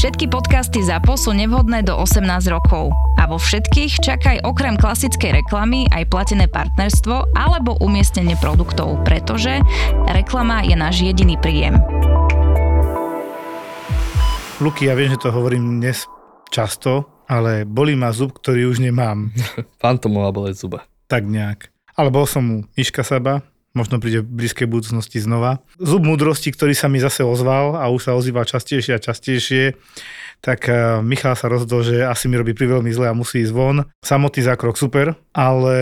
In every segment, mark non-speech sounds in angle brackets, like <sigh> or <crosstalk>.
Všetky podcasty ZAPO sú nevhodné do 18 rokov. A vo všetkých čakaj okrem klasickej reklamy aj platené partnerstvo alebo umiestnenie produktov, pretože reklama je náš jediný príjem. Luky, ja viem, že to hovorím dnes často, ale bolí ma zub, ktorý už nemám. <laughs> Fantomová boleť zuba. Tak nejak. Ale bol som u Miška Saba, možno príde v blízkej budúcnosti znova. Zub múdrosti, ktorý sa mi zase ozval a už sa ozýva častejšie a častejšie, tak eh, Michal sa rozhodol, že asi mi robí priveľmi zle a musí ísť von. Samotný zákrok super, ale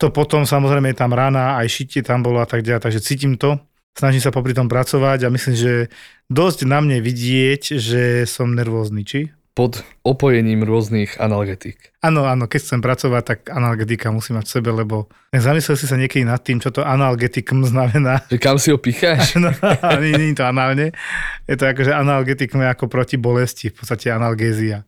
to potom samozrejme je tam rána, aj šitie tam bolo a tak ďalej, takže cítim to. Snažím sa popri tom pracovať a myslím, že dosť na mne vidieť, že som nervózny, či? Pod opojením rôznych analgetík. Áno, áno, keď chcem pracovať, tak analgetika musí mať v sebe, lebo zamyslel si sa niekedy nad tým, čo to analgetikum znamená. Že kam si ho picháš? <laughs> No, nie, nie je to análne. Je to ako, že analgetikum je ako proti bolesti, v podstate analgézia.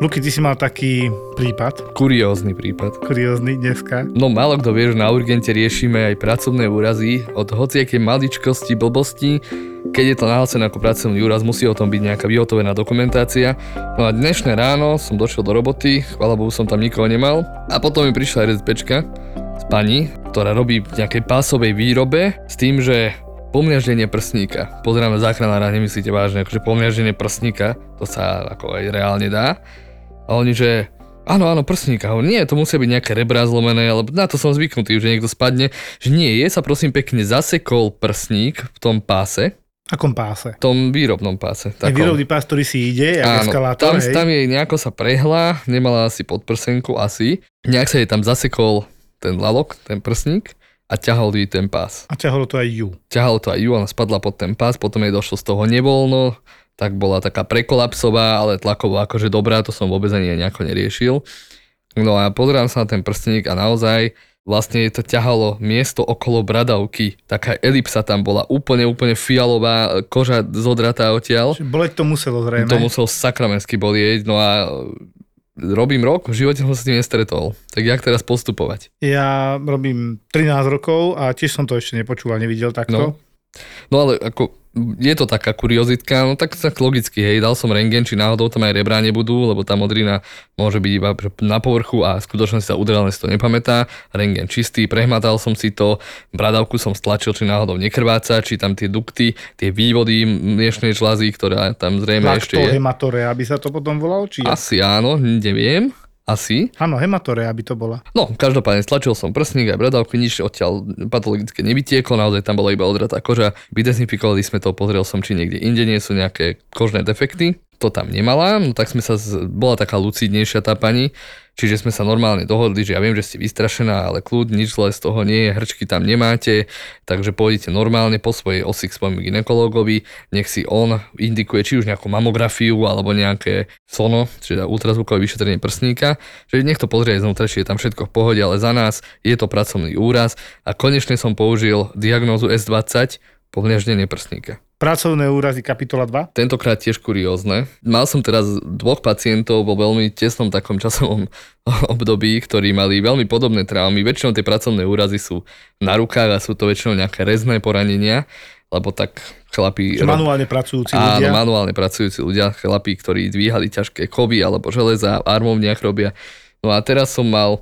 Luky, ty si mal taký prípad. Kuriózny prípad. Kuriózny dneska. No málo kto vie, že na urgente riešime aj pracovné úrazy od hociakej maličkosti, blbosti. Keď je to nahlásené ako pracovný úraz, musí o tom byť nejaká vyhotovená dokumentácia. No a dnešné ráno som došiel do roboty, chvála Bohu som tam nikoho nemal. A potom mi prišla RZPčka s pani, ktorá robí v nejakej pásovej výrobe s tým, že pomliaždenie prsníka. Pozeráme záchranára, nemyslíte vážne, akože pomliaždenie prsníka, to sa ako aj reálne dá. A oni, že áno, áno, prsníka. Hovorí, nie, to musia byť nejaké rebra zlomené, ale na to som zvyknutý, že niekto spadne. Že nie, je sa prosím pekne zasekol prsník v tom páse. Akom páse? V tom výrobnom páse. Takom. výrobný pás, ktorý si ide, jak Áno, eskalátor, tam, hej? tam jej nejako sa prehla, nemala asi podprsenku, asi. Nejak sa jej tam zasekol ten lalok, ten prsník a ťahol jej ten pás. A ťahalo to aj ju. Ťahalo to aj ju, ona spadla pod ten pás, potom jej došlo z toho nevoľno, tak bola taká prekolapsová, ale tlakovo akože dobrá, to som vôbec ani nejako neriešil. No a pozerám sa na ten prsteník a naozaj vlastne to ťahalo miesto okolo bradavky. Taká elipsa tam bola, úplne, úplne fialová, koža zodratá odtiaľ. Boleť to muselo zrejme. To muselo sakramensky bolieť, no a robím rok, v živote som sa s tým nestretol. Tak jak teraz postupovať? Ja robím 13 rokov a tiež som to ešte nepočúval, nevidel takto. No. No ale ako je to taká kuriozitka, no tak, tak logicky, hej, dal som rengen, či náhodou tam aj rebrá nebudú, lebo tá modrina môže byť iba na povrchu a v skutočnosti sa udrelne si to nepamätá. Rengen čistý, prehmatal som si to, bradavku som stlačil, či náhodou nekrváca, či tam tie dukty, tie vývody miešnej žlazy, ktorá tam zrejme ešte je. hematore, aby sa to potom volalo, či Asi áno, neviem. Asi. Áno, hematore, aby to bola. No, každopádne stlačil som prsník aj bradavky, nič odtiaľ patologicky nevytieklo, naozaj tam bola iba odratá koža. Vydezinfikovali sme to, pozrel som, či niekde inde nie sú nejaké kožné defekty to tam nemala, no tak sme sa, z, bola taká lucidnejšia tá pani, čiže sme sa normálne dohodli, že ja viem, že ste vystrašená, ale kľud, nič zle z toho nie je, hrčky tam nemáte, takže pôjdete normálne po svojej osi k svojmu ginekologovi, nech si on indikuje či už nejakú mamografiu alebo nejaké sono, čiže ultrazvukové vyšetrenie prsníka, že nech to pozrie aj znútra, či je tam všetko v pohode, ale za nás je to pracovný úraz a konečne som použil diagnózu S20, povliaždenie prsníka. Pracovné úrazy kapitola 2? Tentokrát tiež kuriózne. Mal som teraz dvoch pacientov vo veľmi tesnom takom časovom <laughs> období, ktorí mali veľmi podobné traumy. Väčšinou tie pracovné úrazy sú na rukách a sú to väčšinou nejaké rezné poranenia, lebo tak chlapí... Manuálne pracujúci ľudia. Áno, manuálne pracujúci ľudia, chlapí, ktorí dvíhali ťažké kovy alebo železa, armovniach robia. No a teraz som mal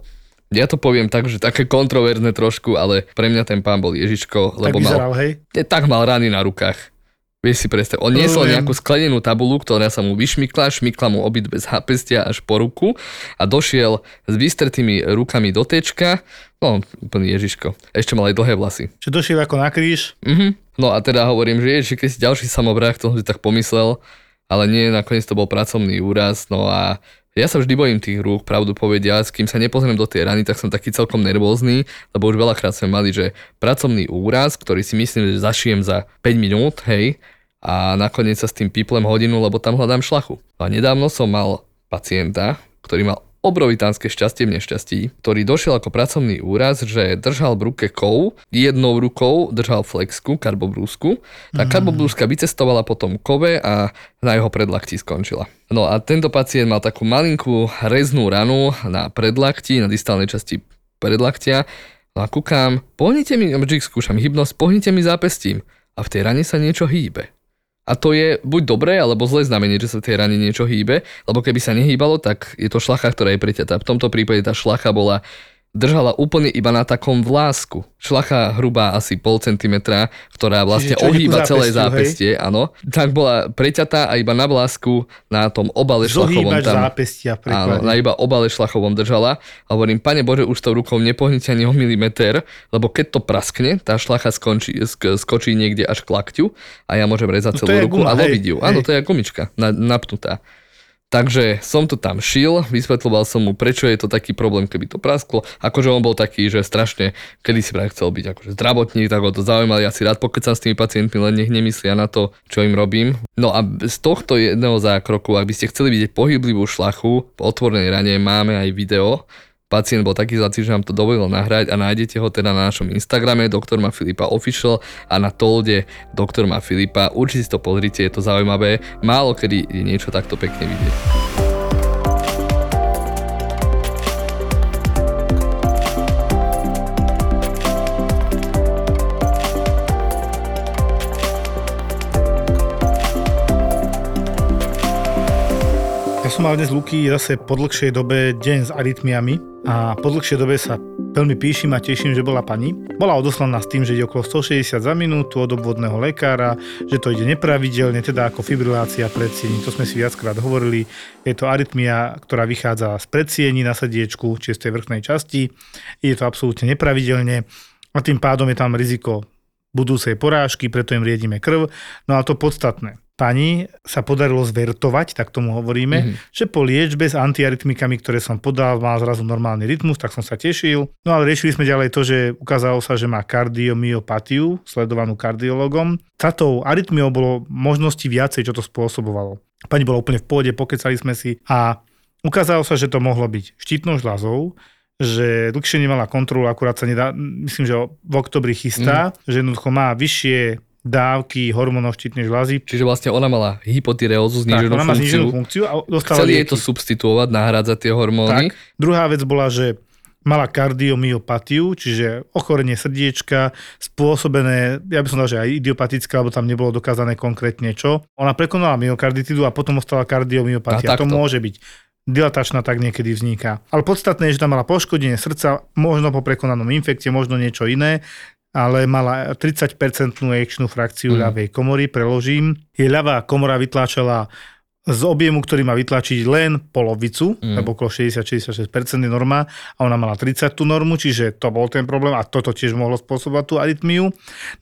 ja to poviem tak, že také kontroverzne trošku, ale pre mňa ten pán bol Ježiško, lebo tak vyzeral, mal, hej? tak mal rany na rukách. Vieš si predstaviť, on niesol nejakú sklenenú tabulu, ktorá sa mu vyšmykla, šmykla mu obyt bez pestia až po ruku a došiel s vystretými rukami do tečka, no úplný Ježiško. Ešte mal aj dlhé vlasy. Čo došiel ako na kríž? Mhm. No a teda hovorím, že ježiš, keď si ďalší samobrách, to som si tak pomyslel, ale nie, nakoniec to bol pracovný úraz, no a ja sa vždy bojím tých rúk, pravdu povedia, s kým sa nepozriem do tej rany, tak som taký celkom nervózny, lebo už veľakrát sme mali, že pracovný úraz, ktorý si myslím, že zašijem za 5 minút, hej, a nakoniec sa s tým píplem hodinu, lebo tam hľadám šlachu. A nedávno som mal pacienta, ktorý mal obrovitánske šťastie v nešťastí, ktorý došiel ako pracovný úraz, že držal v ruke kov, jednou rukou držal flexku, karbobrúsku, tá mm. karbobrúska vycestovala potom kove a na jeho predlakti skončila. No a tento pacient mal takú malinkú reznú ranu na predlakti, na distálnej časti predlaktia, No a kúkam, pohnite mi, vždy skúšam hybnosť, pohnite mi zápestím a v tej rane sa niečo hýbe. A to je buď dobré, alebo zlé znamenie, že sa tej rane niečo hýbe, lebo keby sa nehýbalo, tak je to šlacha, ktorá je preťatá. V tomto prípade tá šlacha bola držala úplne iba na takom vlásku. Šlacha hrubá asi pol centimetra, ktorá vlastne Čiže, ohýba celé zápestie, áno. Tak bola preťatá a iba na vlásku na tom obale šlachovom tam. zápestia áno, na iba obale šlachovom držala. A hovorím, pane Bože, už tou rukou nepohnite ani o milimeter, lebo keď to praskne, tá šlacha skončí, sk- skočí niekde až k lakťu a ja môžem rezať no, celú ruku guma, a loviť ju. Áno, to je gumička na, napnutá. Takže som to tam šil, vysvetloval som mu, prečo je to taký problém, keby to prasklo. Akože on bol taký, že strašne, kedy si práve chcel byť akože zdravotník, tak ho to zaujímalo. Ja si rád pokecam s tými pacientmi, len nech nemyslia na to, čo im robím. No a z tohto jedného zákroku, ak by ste chceli vidieť pohyblivú šlachu po otvorenej rane, máme aj video, Pacient bol taký zlacý, že nám to dovolil nahrať a nájdete ho teda na našom Instagrame doktor ma Filipa Official a na Tolde doktor ma Filipa. Určite si to pozrite, je to zaujímavé. Málo kedy je niečo takto pekne vidieť. Som mal dnes Luky zase po dlhšej dobe deň s arytmiami a po dlhšej dobe sa veľmi píšim a teším, že bola pani. Bola odoslaná s tým, že ide okolo 160 za minútu od obvodného lekára, že to ide nepravidelne, teda ako fibrilácia predsiení. To sme si viackrát hovorili. Je to arytmia, ktorá vychádza z predsiení na srdiečku, či z tej vrchnej časti. Je to absolútne nepravidelne a tým pádom je tam riziko budúcej porážky, preto im riedime krv. No a to podstatné pani sa podarilo zvertovať, tak tomu hovoríme, mm-hmm. že po liečbe s antiarytmikami, ktoré som podal, má zrazu normálny rytmus, tak som sa tešil. No ale riešili sme ďalej to, že ukázalo sa, že má kardiomyopatiu, sledovanú kardiologom. Táto arytmiou bolo možnosti viacej, čo to spôsobovalo. Pani bola úplne v pôde, pokecali sme si a ukázalo sa, že to mohlo byť štítnou žľazou, že dlhšie nemala kontrolu, akurát sa nedá, myslím, že v oktobri chystá, mm. že jednoducho má vyššie dávky hormónov štítnej žľazy. Čiže vlastne ona mala hypotyreózu, zníženú tak, ona má funkciu. funkciu a dostala Chceli jej to substituovať, nahrádzať tie hormóny. Tak. Druhá vec bola, že mala kardiomyopatiu, čiže ochorenie srdiečka, spôsobené, ja by som dal, že aj idiopatické, alebo tam nebolo dokázané konkrétne čo. Ona prekonala myokarditidu a potom ostala kardiomyopatia. To môže byť dilatačná tak niekedy vzniká. Ale podstatné je, že tam mala poškodenie srdca, možno po prekonanom infekcie, možno niečo iné ale mala 30-percentnú ejekčnú frakciu mm. ľavej komory, preložím. Jej ľavá komora vytláčala z objemu, ktorý má vytlačiť len polovicu, mm. lebo okolo 60-66% je norma a ona mala 30 tú normu, čiže to bol ten problém a toto tiež mohlo spôsobovať tú arytmiu.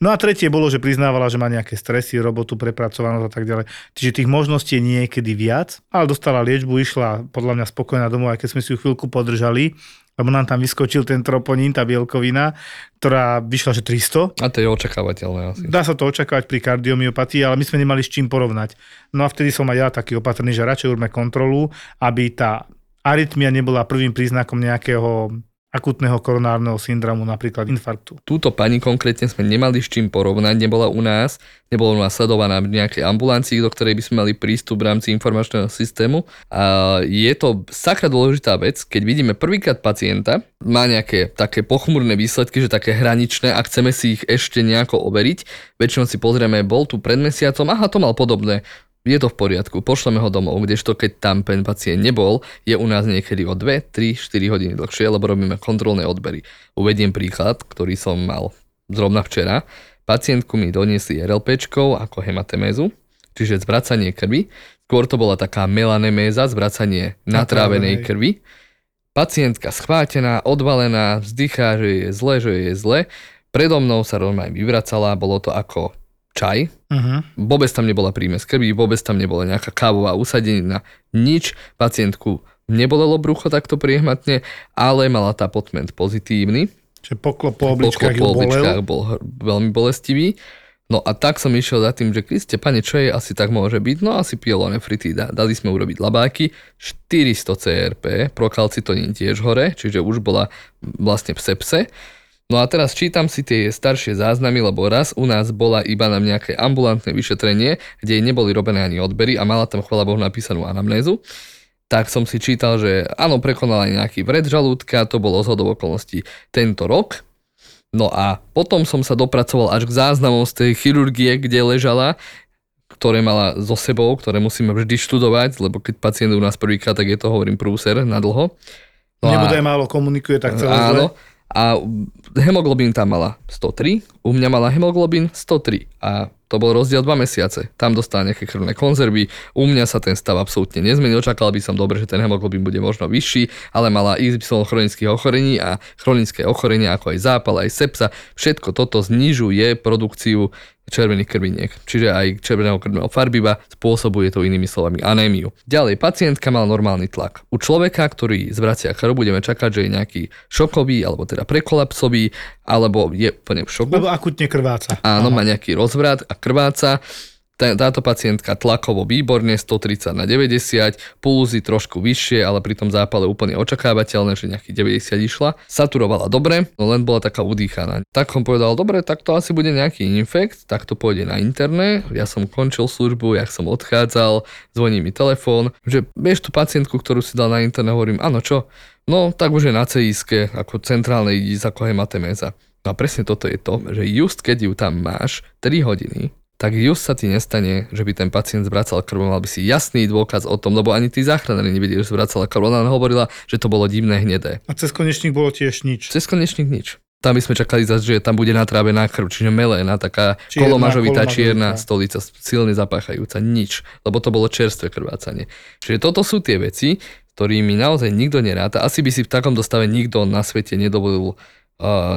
No a tretie bolo, že priznávala, že má nejaké stresy, robotu, prepracovanosť a tak ďalej. Čiže tých možností je niekedy viac, ale dostala liečbu, išla podľa mňa spokojná domov, aj keď sme si ju chvíľku podržali, lebo nám tam vyskočil ten troponín, tá bielkovina, ktorá vyšla, že 300. A to je očakávateľné asi. Dá sa to očakávať pri kardiomyopatii, ale my sme nemali s čím porovnať. No a vtedy som aj ja taký opatrný, že radšej urme kontrolu, aby tá arytmia nebola prvým príznakom nejakého akutného koronárneho syndromu, napríklad infarktu. Túto pani konkrétne sme nemali s čím porovnať, nebola u nás, nebola u nás sledovaná v nejakej ambulancii, do ktorej by sme mali prístup v rámci informačného systému. A je to sakra dôležitá vec, keď vidíme prvýkrát pacienta, má nejaké také pochmurné výsledky, že také hraničné a chceme si ich ešte nejako overiť. Väčšinou si pozrieme, bol tu pred mesiacom, aha, to mal podobné, je to v poriadku, pošleme ho domov, kdežto keď tam ten pacient nebol, je u nás niekedy o 2, 3, 4 hodiny dlhšie, lebo robíme kontrolné odbery. Uvediem príklad, ktorý som mal zrovna včera. Pacientku mi doniesli RLP ako hematemézu, čiže zvracanie krvi. Skôr to bola taká melaneméza, zvracanie natrávenej krvi. Pacientka schvátená, odvalená, vzdychá, že je zle, že je zle. Predo mnou sa normálne vyvracala, bolo to ako čaj. Uh-huh. Vôbec tam nebola prímes krvi, vôbec tam nebola nejaká kávová usadenina, nič. Pacientku nebolelo brucho takto priehmatne, ale mala tá potment pozitívny. Čiže poklop po obličkách, poklop po obličkách bol veľmi bolestivý. No a tak som išiel za tým, že Kriste, pane, čo je asi tak môže byť? No asi pielonefritída. Dali sme urobiť labáky, 400 CRP, prokalcitonín tiež hore, čiže už bola vlastne v sepse. No a teraz čítam si tie staršie záznamy, lebo raz u nás bola iba na nejaké ambulantné vyšetrenie, kde jej neboli robené ani odbery a mala tam chvala Bohu napísanú anamnézu. Tak som si čítal, že áno, prekonala nejaký vred žalúdka, to bolo zhodov okolností tento rok, No a potom som sa dopracoval až k záznamom z tej chirurgie, kde ležala, ktoré mala so sebou, ktoré musíme vždy študovať, lebo keď pacient u nás prvýkrát, tak je to, hovorím, prúser na dlho. No Nebude a, málo komunikuje, tak celé áno, zle. A hemoglobín tam mala 103, u mňa mala hemoglobín 103 a to bol rozdiel 2 mesiace. Tam dostal nejaké krvné konzervy, u mňa sa ten stav absolútne nezmenil, čakal by som dobre, že ten hemoglobín bude možno vyšší, ale mala XY chronických ochorení a chronické ochorenia ako aj zápal, aj sepsa, všetko toto znižuje produkciu červených krviniek, čiže aj červeného krvného farbiva, spôsobuje to inými slovami anémiu. Ďalej, pacientka mal normálny tlak. U človeka, ktorý zvracia krv, budeme čakať, že je nejaký šokový, alebo teda prekolapsový, alebo je plne v šoku. Lebo akutne krváca. Áno, Aha. má nejaký rozvrat a krváca táto pacientka tlakovo výborne, 130 na 90, pulzy trošku vyššie, ale pri tom zápale úplne očakávateľné, že nejakých 90 išla. Saturovala dobre, no len bola taká udýchaná. Tak som povedal, dobre, tak to asi bude nejaký infekt, tak to pôjde na interné. Ja som končil službu, jak som odchádzal, zvoní mi telefón, že vieš tú pacientku, ktorú si dal na interné, hovorím, áno čo, no tak už je na CISke, ako centrálnej idíc ako hemateméza. No a presne toto je to, že just keď ju tam máš 3 hodiny, tak just sa ti nestane, že by ten pacient zvracal krv, mal by si jasný dôkaz o tom, lebo ani tí záchranári nevedeli, že zvracala krv, ona hovorila, že to bolo divné hnedé. A cez konečník bolo tiež nič. Cez konečník nič. Tam by sme čakali zase, že tam bude natrávená krv, čiže melená, taká čierna, kolomažovitá čierna stolica, silne zapáchajúca, nič, lebo to bolo čerstvé krvácanie. Čiže toto sú tie veci, ktorými naozaj nikto neráta. Asi by si v takomto stave nikto na svete nedovolil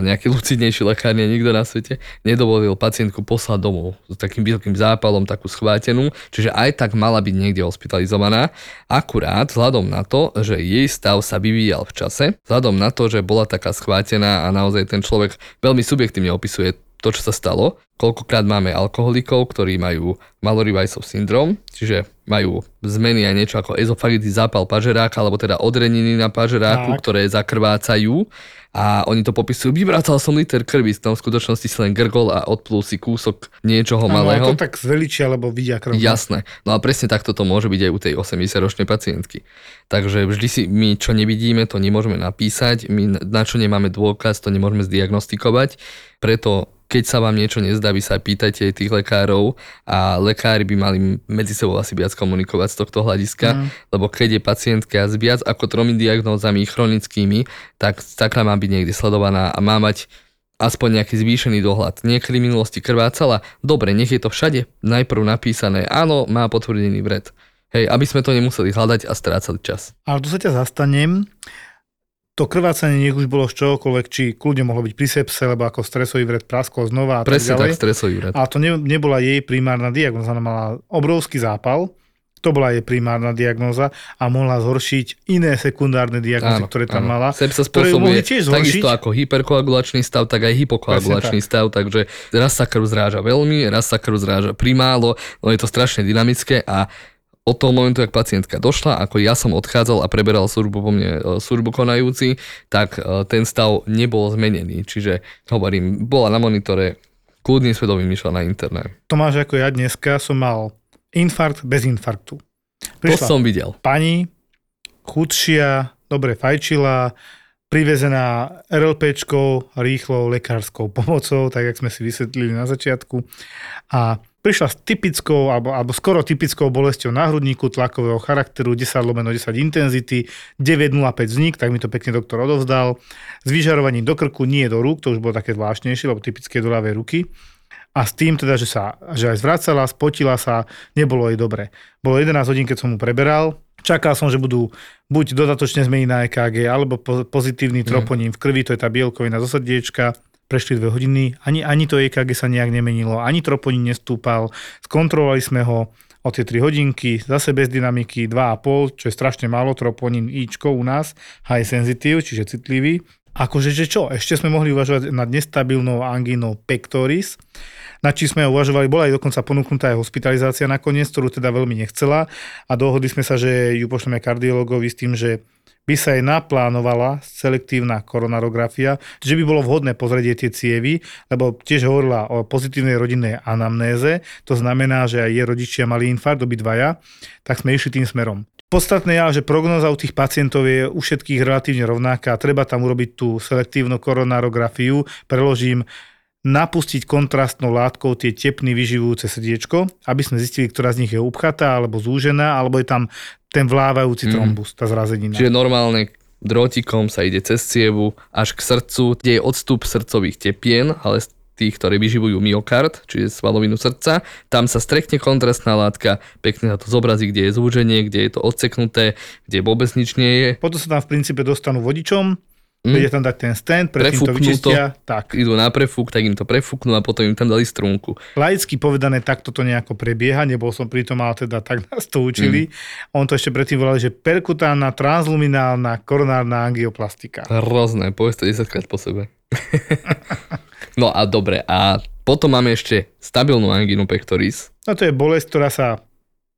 nejaký lucidnejší lekár, nie nikto na svete, nedovolil pacientku poslať domov s takým veľkým zápalom, takú schvátenú, čiže aj tak mala byť niekde hospitalizovaná. Akurát vzhľadom na to, že jej stav sa vyvíjal v čase, vzhľadom na to, že bola taká schvátená a naozaj ten človek veľmi subjektívne opisuje to, čo sa stalo. Koľkokrát máme alkoholikov, ktorí majú Mallory-Weissov syndrom, čiže majú zmeny aj niečo ako ezofagitý zápal pažeráka, alebo teda odreniny na pažeráku, tak. ktoré zakrvácajú a oni to popisujú, vyvracal som liter krvi, tam v skutočnosti si len grgol a odplul si kúsok niečoho no, malého. to tak zveličia, lebo vidia krv. Jasné, no a presne takto to môže byť aj u tej 80-ročnej pacientky. Takže vždy si my, čo nevidíme, to nemôžeme napísať, my na čo nemáme dôkaz, to nemôžeme zdiagnostikovať, preto keď sa vám niečo nezdá, vy sa pýtajte tých lekárov a lekári by mali medzi sebou asi viac komunikovať z tohto hľadiska, mm. lebo keď je pacientka s viac ako tromi diagnózami chronickými, tak taká má byť niekde sledovaná a má mať aspoň nejaký zvýšený dohľad. Niekedy v minulosti krvácala, dobre, nech je to všade najprv napísané, áno, má potvrdený vred. Hej, aby sme to nemuseli hľadať a strácali čas. Ale tu sa ťa zastanem to krvácanie nech už bolo z čohokoľvek, či kľudne mohlo byť pri sepse, lebo ako stresový vred praskol znova a Presne tak ďalej. tak, stresový vred. A to ne, nebola jej primárna diagnoza, ona mala obrovský zápal, to bola jej primárna diagnóza a mohla zhoršiť iné sekundárne diagnózy, áno, ktoré tam áno. mala. Sepsa spôsobuje tiež takisto ako hyperkoagulačný stav, tak aj hypokoagulačný tak. stav, takže raz sa krv zráža veľmi, raz sa krv zráža primálo, no je to strašne dynamické a od toho momentu, ak pacientka došla, ako ja som odchádzal a preberal službu po mne e, službu konajúci, tak e, ten stav nebol zmenený. Čiže hovorím, bola na monitore, kľudným svedomím išla na internet. Tomáš, ako ja dneska som mal infarkt bez infarktu. Prišla to som videl. Pani, chudšia, dobre fajčila, privezená RLPčkou, rýchlou lekárskou pomocou, tak jak sme si vysvetlili na začiatku. A prišla s typickou, alebo, alebo skoro typickou bolesťou na hrudníku tlakového charakteru 10 lomeno 10 intenzity, 9,05 vznik, tak mi to pekne doktor odovzdal. S vyžarovaním do krku, nie do rúk, to už bolo také zvláštnejšie, lebo typické do ľavej ruky. A s tým teda, že sa že aj zvracala, spotila sa, nebolo jej dobre. Bolo 11 hodín, keď som mu preberal, Čakal som, že budú buď dodatočne zmeniť na EKG, alebo pozitívny mm. troponín v krvi, to je tá bielkovina zo srdiečka. Prešli dve hodiny, ani, ani to EKG sa nejak nemenilo, ani troponín nestúpal. Skontrolovali sme ho o tie 3 hodinky, zase bez dynamiky 2,5, čo je strašne málo, troponín Ičko u nás, high sensitive, čiže citlivý. Akože, že čo, ešte sme mohli uvažovať nad nestabilnou angínou pectoris na čím sme uvažovali, bola aj dokonca ponúknutá aj hospitalizácia nakoniec, ktorú teda veľmi nechcela a dohodli sme sa, že ju pošleme kardiologovi s tým, že by sa aj naplánovala selektívna koronarografia, že by bolo vhodné pozrieť tie cievy, lebo tiež hovorila o pozitívnej rodinnej anamnéze, to znamená, že aj jej rodičia mali infarkt, obidvaja, tak sme išli tým smerom. Podstatné je, že prognoza u tých pacientov je u všetkých relatívne rovnaká. Treba tam urobiť tú selektívnu koronarografiu. Preložím napustiť kontrastnou látkou tie tepny vyživujúce srdiečko, aby sme zistili, ktorá z nich je upchatá alebo zúžená, alebo je tam ten vlávajúci mm. trombus, tá zrazenina. Čiže normálne drotikom sa ide cez cievu až k srdcu, kde je odstup srdcových tepien, ale tých, ktoré vyživujú myokard, čiže svalovinu srdca. Tam sa strekne kontrastná látka, pekne sa to zobrazí, kde je zúženie, kde je to odseknuté, kde vôbec nič nie je. Potom sa tam v princípe dostanú vodičom, Mm. Vedia tam dať ten stand, predtým to vyčistia. To, tak. Idú na prefúk, tak im to prefúknú a potom im tam dali strunku. Laicky povedané, takto to nejako prebieha, nebol som pri tom, ale teda tak <laughs> nás to učili. Mm. On to ešte predtým volali, že perkutánna transluminálna koronárna angioplastika. Hrozné, povedz to 10 krát po sebe. <laughs> no a dobre, a potom máme ešte stabilnú anginu pectoris. No to je bolesť, ktorá sa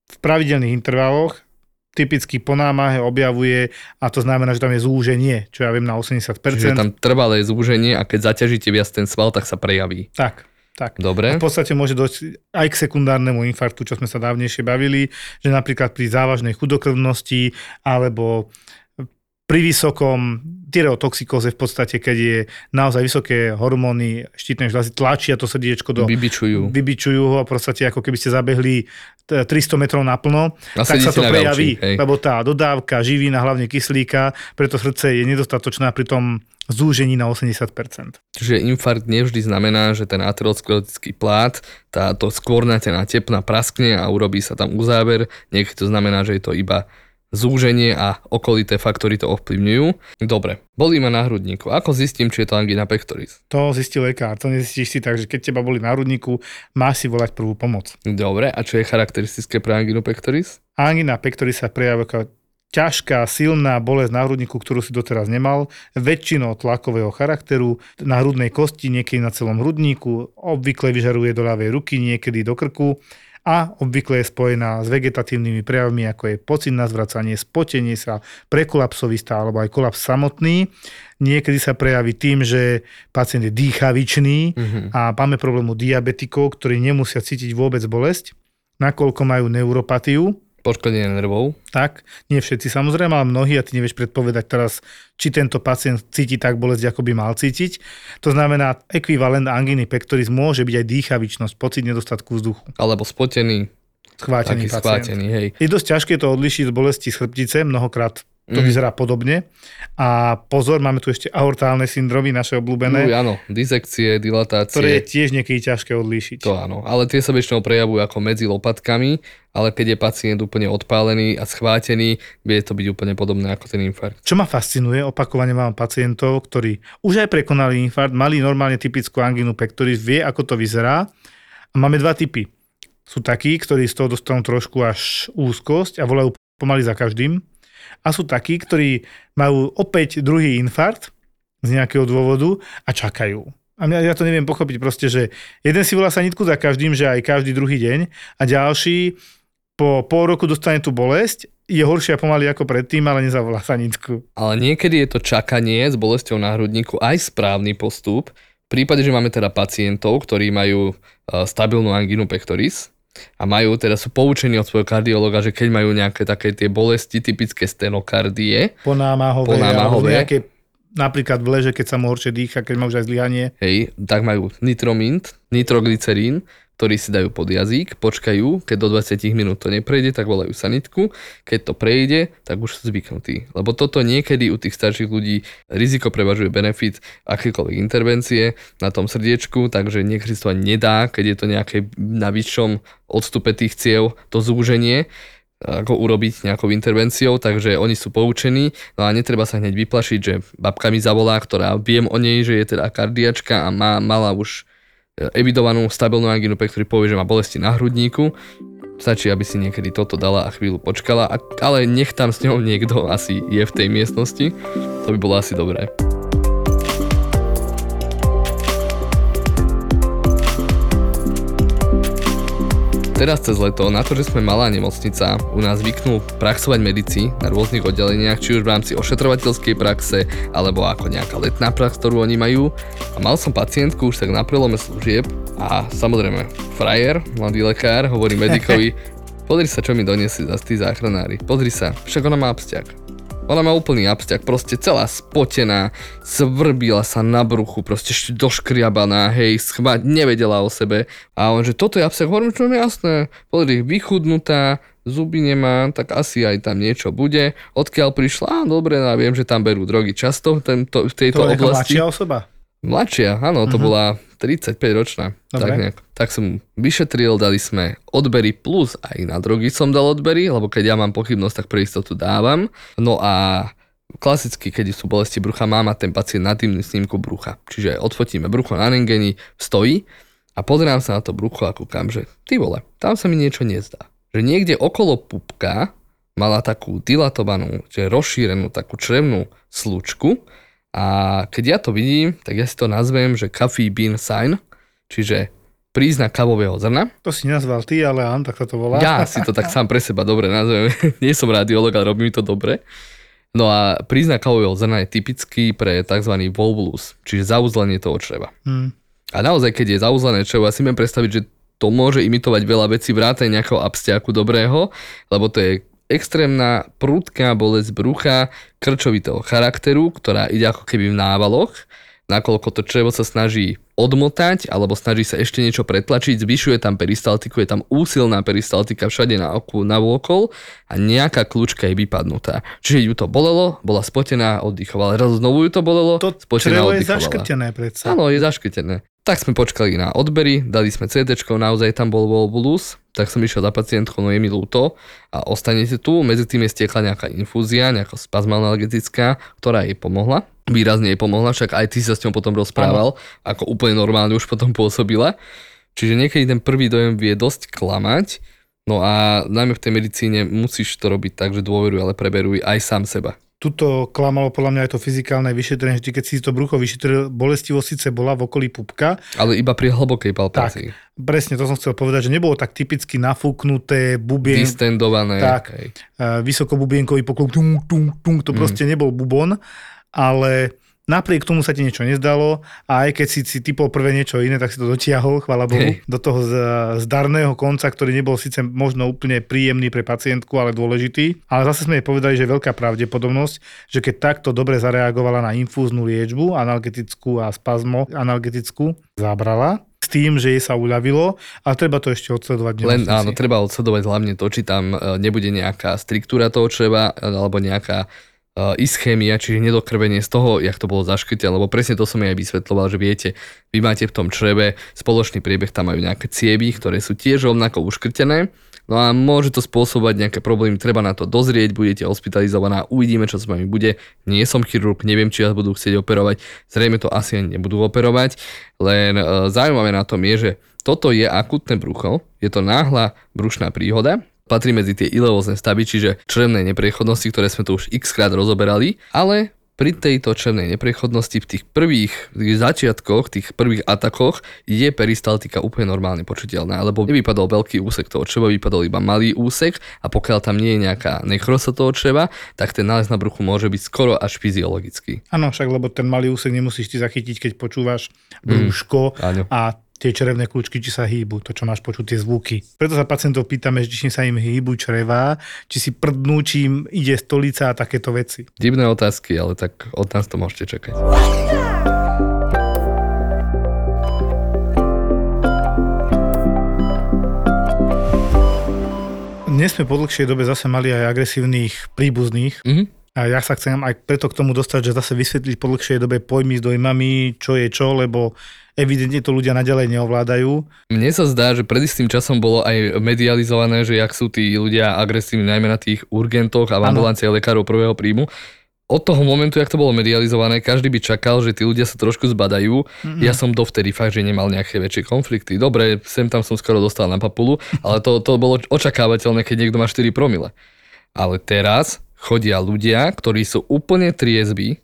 v pravidelných intervaloch typicky po námahe objavuje a to znamená, že tam je zúženie, čo ja viem na 80%. Čiže tam trvalé zúženie a keď zaťažíte viac ten sval, tak sa prejaví. Tak, tak. Dobre. A v podstate môže dojsť aj k sekundárnemu infarktu, čo sme sa dávnejšie bavili, že napríklad pri závažnej chudokrvnosti alebo pri vysokom tyreotoxikóze v podstate, keď je naozaj vysoké hormóny štítnej žľazy, tlačia to srdiečko do... Vybičujú. Vybičujú ho a v podstate ako keby ste zabehli 300 metrov naplno, a tak sa to prejaví, gauči, lebo tá dodávka živín a hlavne kyslíka, preto srdce je nedostatočná pri tom zúžení na 80%. Čiže infarkt nevždy znamená, že ten aterosklerotický plát, táto skvornatená tepna praskne a urobí sa tam uzáver. Niekedy to znamená, že je to iba zúženie a okolité faktory to ovplyvňujú. Dobre, bolí ma na hrudníku. Ako zistím, či je to angina pectoris? To zistí lekár, to nezistíš si tak, že keď teba boli na hrudníku, máš si volať prvú pomoc. Dobre, a čo je charakteristické pre anginu pectoris? Angina pectoris sa prejavuje ako ťažká, silná bolesť na hrudníku, ktorú si doteraz nemal, väčšinou tlakového charakteru, na hrudnej kosti, niekedy na celom hrudníku, obvykle vyžaruje do ľavej ruky, niekedy do krku a obvykle je spojená s vegetatívnymi prejavmi, ako je pocit na zvracanie, spotenie sa, prekolapsový stav alebo aj kolaps samotný. Niekedy sa prejaví tým, že pacient je dýchavičný mm-hmm. a máme problém u diabetikov, ktorí nemusia cítiť vôbec bolesť, nakoľko majú neuropatiu, Poškodenie nervov. Tak, nie všetci samozrejme, ale mnohí a ty nevieš predpovedať teraz, či tento pacient cíti tak bolesť, ako by mal cítiť. To znamená, ekvivalent anginy pectoris môže byť aj dýchavičnosť, pocit nedostatku vzduchu. Alebo spotený. Schvátený pacient. Schvátený, hej. Je dosť ťažké to odlišiť z bolesti chrbtice, mnohokrát to mm. vyzerá podobne. A pozor, máme tu ešte aortálne syndromy, naše obľúbené. No, áno, disekcie, dilatácie. Ktoré je tiež niekedy ťažké odlíšiť. To áno, ale tie sa väčšinou prejavujú ako medzi lopatkami, ale keď je pacient úplne odpálený a schvátený, vie to byť úplne podobné ako ten infarkt. Čo ma fascinuje, opakovane mám pacientov, ktorí už aj prekonali infarkt, mali normálne typickú anginu pectoris, vie, ako to vyzerá. A máme dva typy. Sú takí, ktorí z toho dostanú trošku až úzkosť a volajú pomaly za každým a sú takí, ktorí majú opäť druhý infarkt z nejakého dôvodu a čakajú. A ja to neviem pochopiť proste, že jeden si volá sanitku za každým, že aj každý druhý deň a ďalší po pol roku dostane tú bolesť, je horšia pomaly ako predtým, ale nezavolá sanitku. Ale niekedy je to čakanie s bolesťou na hrudníku aj správny postup. V prípade, že máme teda pacientov, ktorí majú e, stabilnú anginu pectoris, a majú, teda sú poučení od svojho kardiologa, že keď majú nejaké také tie bolesti typické stenokardie, ponámahové, ponámahové nejaké napríklad v leže, keď sa mu horšie dýcha, keď má už aj zlyhanie. Hej, tak majú nitromint, nitroglycerín, ktorý si dajú pod jazyk, počkajú, keď do 20 minút to neprejde, tak volajú sanitku, keď to prejde, tak už sú zvyknutí. Lebo toto niekedy u tých starších ľudí riziko prevažuje benefit akékoľvek intervencie na tom srdiečku, takže niekedy to nedá, keď je to nejaké na vyššom odstupe tých ciev, to zúženie, ako urobiť nejakou intervenciou, takže oni sú poučení, no a netreba sa hneď vyplašiť, že babka mi zavolá, ktorá viem o nej, že je teda kardiačka a má, mala už evidovanú stabilnú angínu, ktorý povie, že má bolesti na hrudníku. Stačí, aby si niekedy toto dala a chvíľu počkala, ale nech tam s ňou niekto asi je v tej miestnosti. To by bolo asi dobré. Teraz cez leto, na to, že sme malá nemocnica, u nás zvyknú praxovať medici na rôznych oddeleniach, či už v rámci ošetrovateľskej praxe, alebo ako nejaká letná prax, ktorú oni majú. A mal som pacientku už tak na prelome služieb a samozrejme frajer, mladý lekár, hovorí medikovi, <laughs> pozri sa, čo mi doniesli za tí záchranári. Pozri sa, však ona má abstiak. Ona má úplný abstiak, proste celá spotená, svrbila sa na bruchu, proste ešte doškriabaná, hej, schvať, nevedela o sebe. A on, že toto je abstiak, hovorím, čo je jasné, pozri, vychudnutá, zuby nemá, tak asi aj tam niečo bude. Odkiaľ prišla? Á, dobre, no, viem, že tam berú drogy často v, tento, v tejto To oblasti. mladšia osoba? Mladšia, áno, to Mhm. bola 35 ročná. Dobre. Tak, nejak. tak som vyšetril, dali sme odbery plus aj na drogy som dal odbery, lebo keď ja mám pochybnosť, tak pre istotu dávam. No a klasicky, keď sú bolesti brucha, má mať ten pacient na tým snímku brucha. Čiže odfotíme brucho na rengeni, stojí a pozerám sa na to brucho a kúkam, že ty vole, tam sa mi niečo nezdá. Že niekde okolo pupka mala takú dilatovanú, že rozšírenú takú črevnú slučku a keď ja to vidím, tak ja si to nazvem, že coffee bean sign, čiže príznak kavového zrna. To si nazval ty, ale áno, tak sa to volá. Ja si to tak <laughs> sám pre seba dobre nazvem. <laughs> Nie som radiolog, ale robí mi to dobre. No a príznak kavového zrna je typický pre tzv. volvulus, čiže zauzlenie toho čreva. Hm. A naozaj, keď je zauzlené črevo, ja si viem predstaviť, že to môže imitovať veľa vecí, vrátane nejakého abstiaku dobrého, lebo to je extrémna prudká bolesť brucha krčovitého charakteru, ktorá ide ako keby v návaloch, nakoľko to črevo sa snaží odmotať alebo snaží sa ešte niečo pretlačiť, zvyšuje tam peristaltiku, je tam úsilná peristaltika všade na oku, na vôkol a nejaká kľúčka je vypadnutá. Čiže ju to bolelo, bola spotená, oddychovala. Raz znovu ju to bolelo, To spotená, črevo je oddychovala. zaškrtené predsa. Áno, je zaškrtené. Tak sme počkali na odbery, dali sme CD, naozaj tam bol volvulus, tak som išiel za pacientkou, no je mi ľúto a ostanete tu. Medzi tým je stiekla nejaká infúzia, nejaká spazmalnergetická, ktorá jej pomohla. Výrazne jej pomohla, však aj ty sa s ňou potom rozprával, ako úplne normálne už potom pôsobila. Čiže niekedy ten prvý dojem vie dosť klamať, no a najmä v tej medicíne musíš to robiť tak, že dôveruj, ale preberuj aj sám seba. Tuto klamalo podľa mňa aj to fyzikálne vyšetrenie, že keď si to brucho vyšetril, bolestivosť síce bola v okolí pupka, Ale iba pri hlbokej palpácii. presne to som chcel povedať, že nebolo tak typicky nafúknuté, bubien, Distendované. Tak. hej. uh, vysokobubienkový poklop, tung, tung, tung, to Mm. proste nebol bubon, ale napriek tomu sa ti niečo nezdalo a aj keď si, si typol prvé niečo iné, tak si to dotiahol, chvala Bohu, Hej. do toho zdarného konca, ktorý nebol síce možno úplne príjemný pre pacientku, ale dôležitý. Ale zase sme jej povedali, že je veľká pravdepodobnosť, že keď takto dobre zareagovala na infúznu liečbu, analgetickú a spazmo analgetickú, zabrala s tým, že jej sa uľavilo, ale treba to ešte odsledovať. Len áno, treba odsledovať hlavne to, či tam e, nebude nejaká striktúra toho čreva e, alebo nejaká ischémia, čiže nedokrvenie z toho, jak to bolo zaškrté, lebo presne to som aj vysvetloval, že viete, vy máte v tom čreve spoločný priebeh, tam majú nejaké cievy, ktoré sú tiež rovnako uškrtené, no a môže to spôsobovať nejaké problémy, treba na to dozrieť, budete hospitalizovaná, uvidíme, čo s vami bude. Nie som chirurg, neviem, či vás budú chcieť operovať, zrejme to asi ani nebudú operovať, len uh, zaujímavé na tom je, že toto je akutné brucho, je to náhla brušná príhoda, patrí medzi tie ileózne stavy, čiže črevnej neprechodnosti, ktoré sme tu už x krát rozoberali, ale pri tejto črevnej neprechodnosti v tých prvých tých začiatkoch, tých prvých atakoch je peristaltika úplne normálne počiteľná, lebo nevypadol veľký úsek toho čreva, vypadol iba malý úsek a pokiaľ tam nie je nejaká nechrosa toho čreva, tak ten nález na bruchu môže byť skoro až fyziologický. Áno, však lebo ten malý úsek nemusíš ty zachytiť, keď počúvaš brúško Áno. a tie črevné kľúčky, či sa hýbu, to čo máš počuť, tie zvuky. Preto sa pacientov pýtame, či sa im hýbu čreva, či si prdnú, či im ide stolica a takéto veci. Divné otázky, ale tak od nás to môžete čakať. Dnes sme po dlhšej dobe zase mali aj agresívnych príbuzných Mhm. A ja sa chcem aj preto k tomu dostať, že zase vysvetliť po dlhšej dobe pojmy s dojmami, čo je čo, lebo evidentne to ľudia naďalej neovládajú. Mne sa zdá, že pred istým časom bolo aj medializované, že jak sú tí ľudia agresívni najmä na tých urgentoch a v ambulanciách lekárov prvého príjmu. Od toho momentu, jak to bolo medializované, každý by čakal, že tí ľudia sa trošku zbadajú. Mm-hmm. Ja som dovtedy fakt, že nemal nejaké väčšie konflikty. Dobre, sem tam som skoro dostal na papulu, ale to, to bolo očakávateľné, keď niekto má 4 promile. Ale teraz chodia ľudia, ktorí sú úplne triezby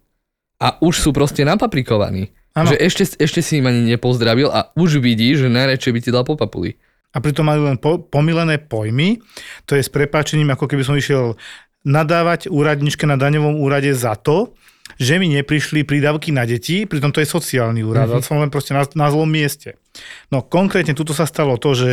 a už sú proste napaprikovaní. Áno. Že ešte, ešte si im ani nepozdravil a už vidí, že najradšej by ti dal po papuli. a pritom majú len po, pomilené pojmy. To je s prepáčením, ako keby som išiel nadávať úradničke na daňovom úrade za to, že mi neprišli prídavky na deti, pritom to je sociálny úrad, mm-hmm. som len proste na, na zlom mieste. No konkrétne tuto sa stalo to, že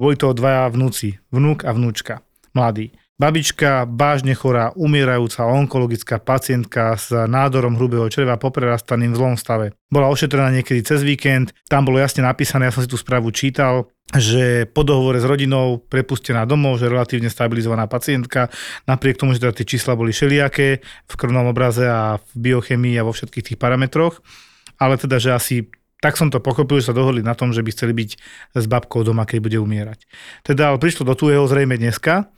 boli to dvaja vnúci, vnúk a vnúčka, mladí. Babička, vážne chorá, umierajúca onkologická pacientka s nádorom hrubého čreva poprerastaným v zlom stave. Bola ošetrená niekedy cez víkend, tam bolo jasne napísané, ja som si tú správu čítal, že po dohovore s rodinou prepustená domov, že relatívne stabilizovaná pacientka, napriek tomu, že teda tie čísla boli šeliaké v krvnom obraze a v biochemii a vo všetkých tých parametroch, ale teda, že asi tak som to pochopil, že sa dohodli na tom, že by chceli byť s babkou doma, keď bude umierať. Teda ale prišlo do jeho zrejme dneska,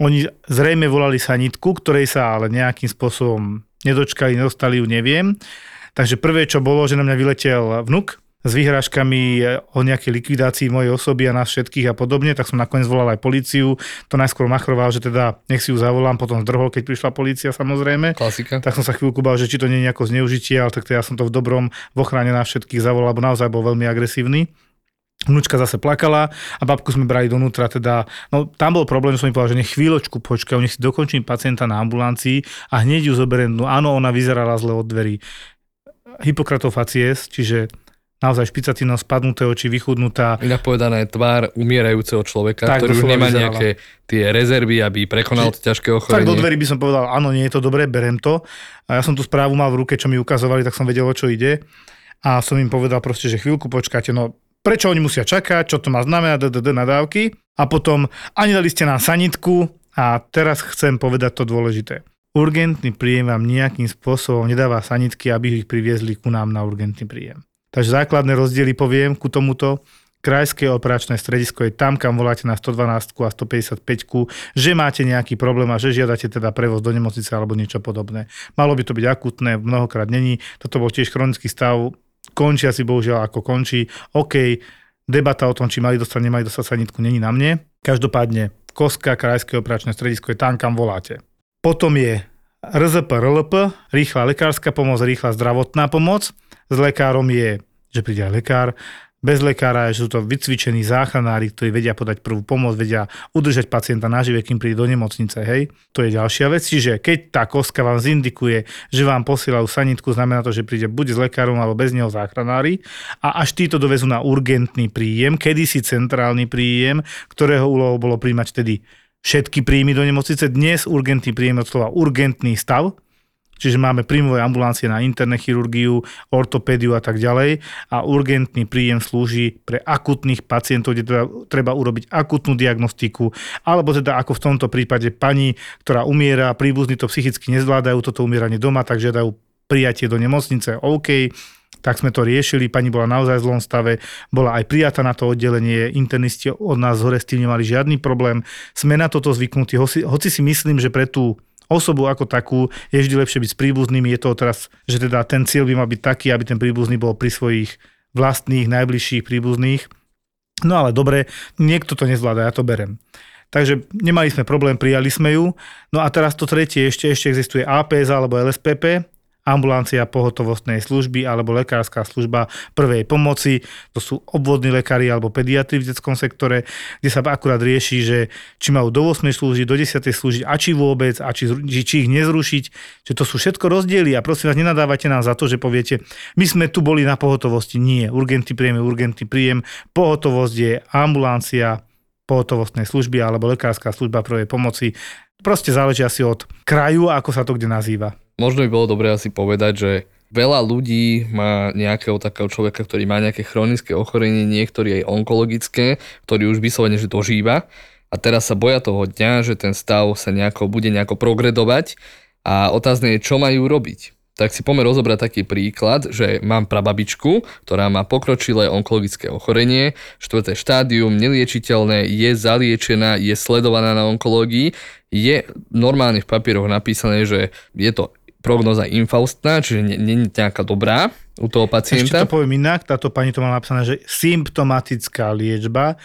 oni zrejme volali sanitku, ktorej sa ale nejakým spôsobom nedočkali, nedostali ju, neviem. Takže prvé, čo bolo, že na mňa vyletel vnuk s vyhrážkami o nejakej likvidácii mojej osoby a nás všetkých a podobne, tak som nakoniec volal aj políciu. To najskôr machroval, že teda nech si ju zavolám, potom zdrhol, keď prišla polícia samozrejme. Klasika. Tak som sa chvíľku bál, že či to nie je nejako zneužitie, ale tak ja som to v dobrom, v ochrane nás všetkých zavolal, lebo naozaj bol veľmi agresívny. Vnúčka zase plakala a babku sme brali donútra, teda, no tam bol problém, že som mi povedal, že nech chvíľočku počkajú, nech si dokončím pacienta na ambulancii a hneď ju zoberiem, no áno, ona vyzerala zle od dverí. Hippokratov facies, čiže naozaj špicatý nos, spadnuté oči, vychudnutá. Inak povedané tvár umierajúceho človeka, tak, ktorý už nemá vyzerala. nejaké tie rezervy, aby prekonal to ťažké ochorenie. Tak do dverí by som povedal, áno, nie je to dobré, berem to. A ja som tú správu mal v ruke, čo mi ukazovali, tak som vedel, o čo ide. A som im povedal proste, že chvíľku počkáte, no prečo oni musia čakať, čo to má znamenať, DDD nadávky a potom ani dali ste nám sanitku a teraz chcem povedať to dôležité. Urgentný príjem vám nejakým spôsobom nedáva sanitky, aby ich priviezli ku nám na urgentný príjem. Takže základné rozdiely poviem ku tomuto. Krajské operačné stredisko je tam, kam voláte na 112 a 155, že máte nejaký problém a že žiadate teda prevoz do nemocnice alebo niečo podobné. Malo by to byť akutné, mnohokrát není. Toto bol tiež chronický stav, končia si bohužiaľ ako končí. OK, debata o tom, či mali dostať, nemali dostať sanitku, není na mne. Každopádne, Koska, Krajské operačné stredisko je tam, kam voláte. Potom je RZP, RLP, rýchla lekárska pomoc, rýchla zdravotná pomoc. S lekárom je, že príde aj lekár, bez lekára, že sú to vycvičení záchranári, ktorí vedia podať prvú pomoc, vedia udržať pacienta nažive, kým príde do nemocnice, hej. To je ďalšia vec. Čiže keď tá koska vám zindikuje, že vám posielajú sanitku, znamená to, že príde buď s lekárom alebo bez neho záchranári a až títo dovezú na urgentný príjem, kedysi centrálny príjem, ktorého úlohou bolo príjmať tedy všetky príjmy do nemocnice. Dnes urgentný príjem od slova urgentný stav, Čiže máme príjmové ambulancie na interné chirurgiu, ortopédiu a tak ďalej. A urgentný príjem slúži pre akutných pacientov, kde teda treba urobiť akutnú diagnostiku, alebo teda ako v tomto prípade pani, ktorá umiera, príbuzní to psychicky nezvládajú toto umieranie doma, tak žiadajú prijatie do nemocnice. OK, tak sme to riešili, pani bola naozaj v zlom stave, bola aj prijatá na to oddelenie, internisti od nás hore s tým nemali žiadny problém, sme na toto zvyknutí, hoci, hoci si myslím, že pre tú osobu ako takú je vždy lepšie byť s príbuznými. Je to teraz, že teda ten cieľ by mal byť taký, aby ten príbuzný bol pri svojich vlastných, najbližších príbuzných. No ale dobre, niekto to nezvláda, ja to berem. Takže nemali sme problém, prijali sme ju. No a teraz to tretie, ešte, ešte existuje APS alebo LSPP, ambulancia pohotovostnej služby alebo lekárska služba prvej pomoci. To sú obvodní lekári alebo pediatri v detskom sektore, kde sa akurát rieši, že či majú do 8 slúžiť, do 10 slúžiť a či vôbec a či, či ich nezrušiť. Že to sú všetko rozdiely a prosím vás, nenadávajte nám za to, že poviete, my sme tu boli na pohotovosti. Nie, urgentný príjem je urgentný príjem. Pohotovosť je ambulancia pohotovostnej služby alebo lekárska služba prvej pomoci. Proste záleží asi od kraju, ako sa to kde nazýva. Možno by bolo dobré asi povedať, že veľa ľudí má nejakého takého človeka, ktorý má nejaké chronické ochorenie, niektorý aj onkologické, ktorý už vyslovene, že dožíva. A teraz sa boja toho dňa, že ten stav sa nejako bude nejako progredovať. A otázne je, čo majú robiť. Tak si pomer rozobrať taký príklad, že mám prababičku, ktorá má pokročilé onkologické ochorenie, štvrté štádium, neliečiteľné, je zaliečená, je sledovaná na onkológii, je normálne v papieroch napísané, že je to prognoza infaustná, čiže nie je nejaká dobrá u toho pacienta. Ešte to poviem inak, táto pani to mala napísané, že symptomatická liečba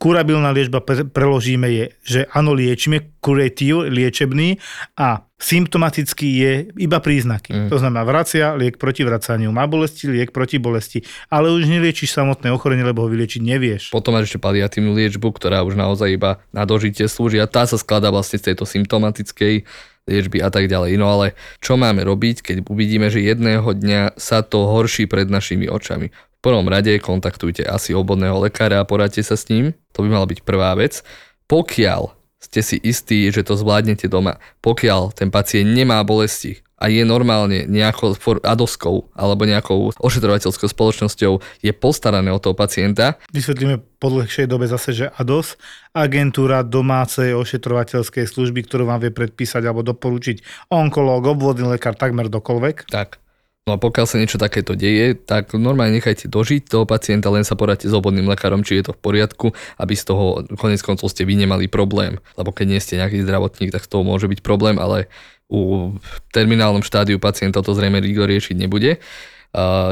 kurabilná liečba pre, preložíme je, že áno, liečíme, curative, liečebný a symptomatický je iba príznaky. Mm. To znamená vracia, liek proti vracaniu, má bolesti, liek proti bolesti, ale už neliečiš samotné ochorenie, lebo ho vyliečiť nevieš. Potom máš ešte paliatívnu liečbu, ktorá už naozaj iba na dožitie slúži a tá sa skladá vlastne z tejto symptomatickej liečby a tak ďalej. No ale čo máme robiť, keď uvidíme, že jedného dňa sa to horší pred našimi očami? prvom rade kontaktujte asi obodného lekára a poradte sa s ním. To by mala byť prvá vec. Pokiaľ ste si istí, že to zvládnete doma, pokiaľ ten pacient nemá bolesti a je normálne nejakou adoskou alebo nejakou ošetrovateľskou spoločnosťou je postarané o toho pacienta. Vysvetlíme po dlhšej dobe zase, že ADOS, agentúra domácej ošetrovateľskej služby, ktorú vám vie predpísať alebo doporučiť onkológ, obvodný lekár, takmer dokoľvek. Tak. No a pokiaľ sa niečo takéto deje, tak normálne nechajte dožiť toho pacienta, len sa poradte s obvodným lekárom, či je to v poriadku, aby z toho konec koncov ste vy nemali problém. Lebo keď nie ste nejaký zdravotník, tak z toho môže byť problém, ale u terminálnom štádiu pacienta to zrejme nikto riešiť nebude.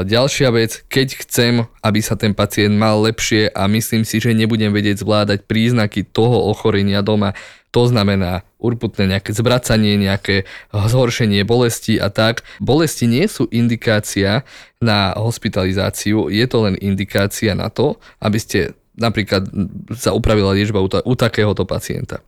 Ďalšia vec, keď chcem, aby sa ten pacient mal lepšie a myslím si, že nebudem vedieť zvládať príznaky toho ochorenia doma, to znamená urputné nejaké zvracanie, nejaké zhoršenie bolesti a tak. Bolesti nie sú indikácia na hospitalizáciu, je to len indikácia na to, aby ste napríklad sa upravila liečba u, u takéhoto pacienta.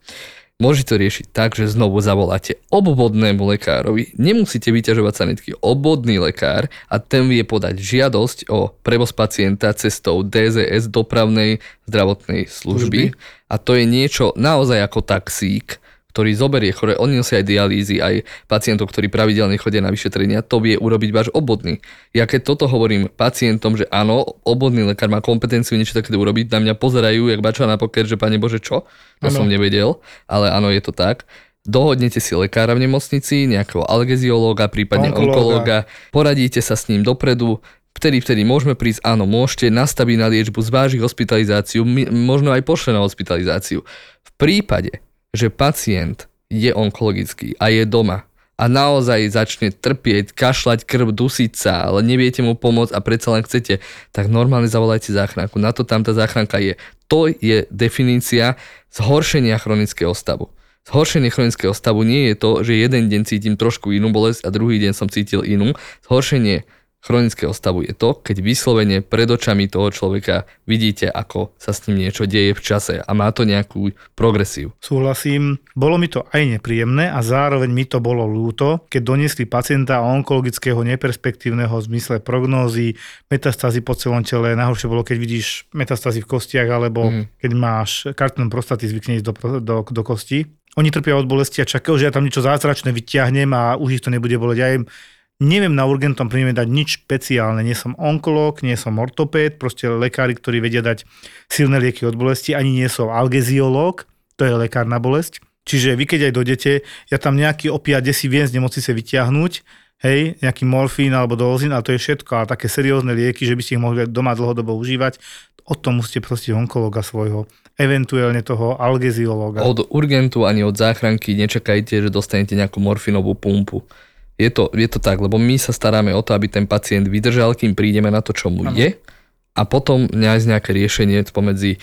Môžete to riešiť tak, že znovu zavoláte obvodnému lekárovi, nemusíte vyťažovať sanitky, obvodný lekár a ten vie podať žiadosť o prevoz pacienta cestou DZS dopravnej zdravotnej služby. služby. A to je niečo naozaj ako taxík, ktorý zoberie chore, oni nosia aj dialýzy, aj pacientov, ktorí pravidelne chodia na vyšetrenia, to vie urobiť váš obvodný. Ja keď toto hovorím pacientom, že áno, obvodný lekár má kompetenciu niečo takéto urobiť, na mňa pozerajú, jak bača na poker, že pane Bože, čo? To ano. som nevedel, ale áno, je to tak. Dohodnete si lekára v nemocnici, nejakého algeziológa, prípadne onkológa, poradíte sa s ním dopredu, vtedy, vtedy môžeme prísť, áno, môžete nastaviť na liečbu, zvážiť hospitalizáciu, možno aj pošle na hospitalizáciu. V prípade, že pacient je onkologický a je doma a naozaj začne trpieť, kašľať krv, dusiť sa, ale neviete mu pomôcť a predsa len chcete, tak normálne zavolajte záchranku. Na to tam tá záchranka je. To je definícia zhoršenia chronického stavu. Zhoršenie chronického stavu nie je to, že jeden deň cítim trošku inú bolesť a druhý deň som cítil inú. Zhoršenie chronického stavu je to, keď vyslovene pred očami toho človeka vidíte, ako sa s ním niečo deje v čase a má to nejakú progresiu. Súhlasím. Bolo mi to aj nepríjemné a zároveň mi to bolo ľúto, keď doniesli pacienta onkologického neperspektívneho v zmysle prognózy, metastázy po celom tele. Najhoršie bolo, keď vidíš metastázy v kostiach alebo mm. keď máš kartinom prostaty zvykne ísť do, do, do kosti. Oni trpia od bolesti a čakajú, že ja tam niečo zázračné vyťahnem a už ich to nebude boleť. Ja im Neviem na urgentnom príjme dať nič špeciálne. Nie som onkolog, nie som ortopéd, proste lekári, ktorí vedia dať silné lieky od bolesti, ani nie som algeziológ, to je lekár na bolesť. Čiže vy keď aj dojdete, ja tam nejaký opiat si viem z nemocnice vyťahnuť, hej, nejaký morfín alebo dozín, ale to je všetko. A také seriózne lieky, že by ste ich mohli doma dlhodobo užívať, o tom musíte prosiť onkologa svojho, eventuálne toho algeziológa. Od urgentu ani od záchranky nečakajte, že dostanete nejakú morfinovú pumpu. Je to, je to tak, lebo my sa staráme o to, aby ten pacient vydržal, kým prídeme na to, čo mu ano. je a potom nájsť nejaké riešenie pomedzi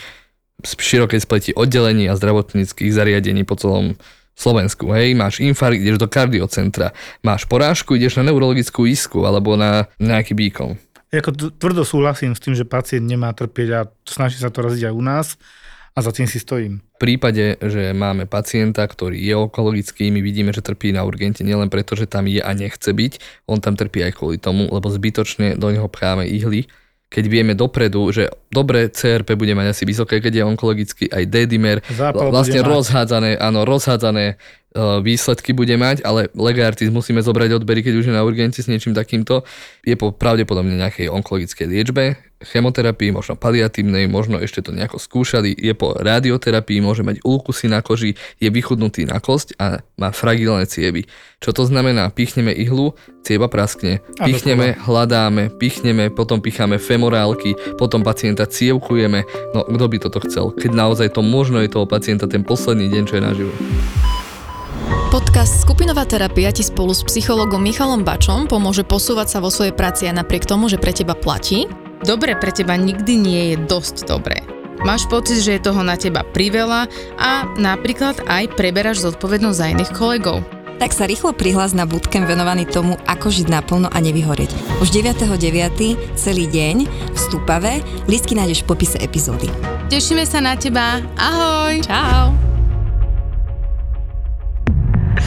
širokej spleti oddelení a zdravotníckých zariadení po celom Slovensku. Hej, máš infarkt, ideš do kardiocentra, máš porážku, ideš na neurologickú isku alebo na nejaký bíkom. Ja ako tvrdo súhlasím s tým, že pacient nemá trpieť a snaží sa to raziť aj u nás a za tým si stojím. V prípade, že máme pacienta, ktorý je onkologický, my vidíme, že trpí na urgente nielen preto, že tam je a nechce byť, on tam trpí aj kvôli tomu, lebo zbytočne do neho práve ihly, keď vieme dopredu, že dobre, CRP bude mať asi vysoké, keď je onkologický, aj D-dimer, Zápal vlastne rozhádzané, áno, rozhádzané výsledky bude mať, ale legartis musíme zobrať odbery, keď už je na urgente s niečím takýmto. Je po pravdepodobne nejakej onkologickej liečbe, chemoterapii, možno paliatívnej, možno ešte to nejako skúšali, je po radioterapii, môže mať úkusy na koži, je vychudnutý na kosť a má fragilné cievy. Čo to znamená? Pichneme ihlu, cieva praskne. Pichneme, hľadáme, pichneme, potom picháme femorálky, potom pacienta cievkujeme. No kto by toto chcel? Keď naozaj to možno je toho pacienta ten posledný deň, čo je naživu. Podcast Skupinová terapia ti spolu s psychologom Michalom Bačom pomôže posúvať sa vo svojej práci aj napriek tomu, že pre teba platí. Dobre pre teba nikdy nie je dosť dobré. máš pocit, že je toho na teba priveľa a napríklad aj preberáš zodpovednosť za iných kolegov. Tak sa rýchlo prihlás na bootcamp venovaný tomu, ako žiť naplno a nevyhorieť. Už 9.9. celý deň v Stupave. Lístky nájdeš v popise epizódy. Tešíme sa na teba. Ahoj! Čau!